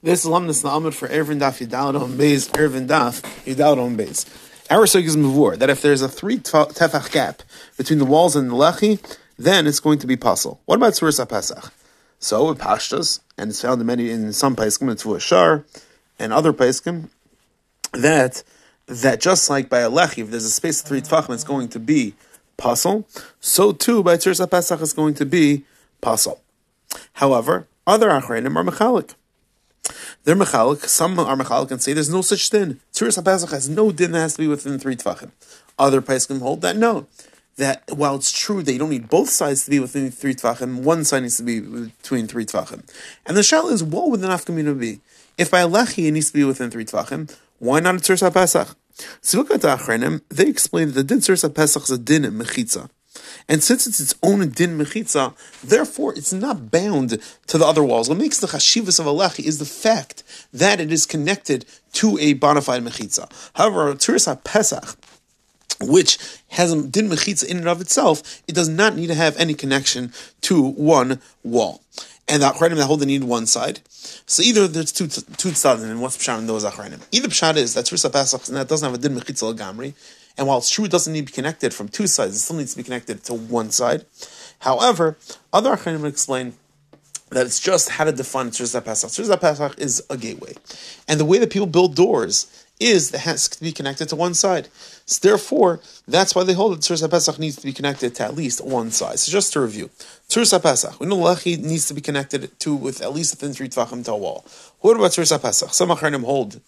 This alumnus na'amud for Eruvin Daf Yudalad on Beis, Eruvin Daf Yudalad on Beis. Our sugis is mavur that if there's a three tefach gap between the walls and the lechi, then it's going to be pasul. What about Tzuris Pesach? So it pashtas, and it's found in many in some poskim, it's shar, and other poskim, that that just like by a lechi, if there's a space of three tefachim, it's going to be pasul. So too by Tzuris Pesach is going to be pasul. However, other achreinim are mechalik. They're mechalik. Some are mechalik and say there's no such thing. Tzuris HaPesach has no din that has to be within three tefachim. Other can hold that no. That while it's true that you don't need both sides to be within three tefachim, one side needs to be between three tefachim. And the shell is what would the nafkamina be? If by lechi it needs to be within three tefachim, why not a Tzuris HaPesach? So look. They explain that the din Tzuris HaPesach is a din mechitza. And since it's its own din mechitza, therefore it's not bound to the other walls. What makes the chashivas of alechi is the fact that it is connected to a bona fide mechitza. However, Tzuris Pesach, which has a din mechitza in and of itself, it does not need to have any connection to one wall. And the achranim that hold the need one side. So either there's two two tzadim, and what's pshat in those achranim? Either pshat is that Tzuris Pesach and that doesn't have a din mechitza gamri, and while it's true it doesn't need to be connected from two sides, it still needs to be connected to one side. However, other Achronim explain that it's just how to define Tzuris Pesach. Tzuris Pesach is a gateway. And the way that people build doors is that has to be connected to one side. So therefore, that's why they hold that Tzuris Pesach needs to be connected to at least one side. So just to review, Tzuris Pesach, we know Lechi needs to be connected to with at least within three Tefachim to a wall. What about Tzuris Pesach? Some Achronim hold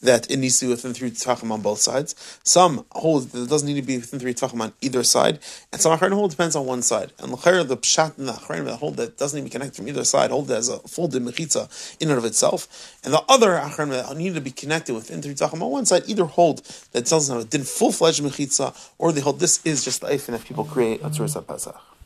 that it needs to be within three tefachim on both sides. Some hold that it doesn't need to be within three tefachim on either side, and some achronim hold depends on one side. And the pshat and the achronim that hold that doesn't be connected from either side hold that as a full mechitza in and of itself. And the other achronim that need to be connected within three tefachim on one side either hold that doesn't have a full fledged mechitza, or they hold this is just the and that people create a tzuris pesach.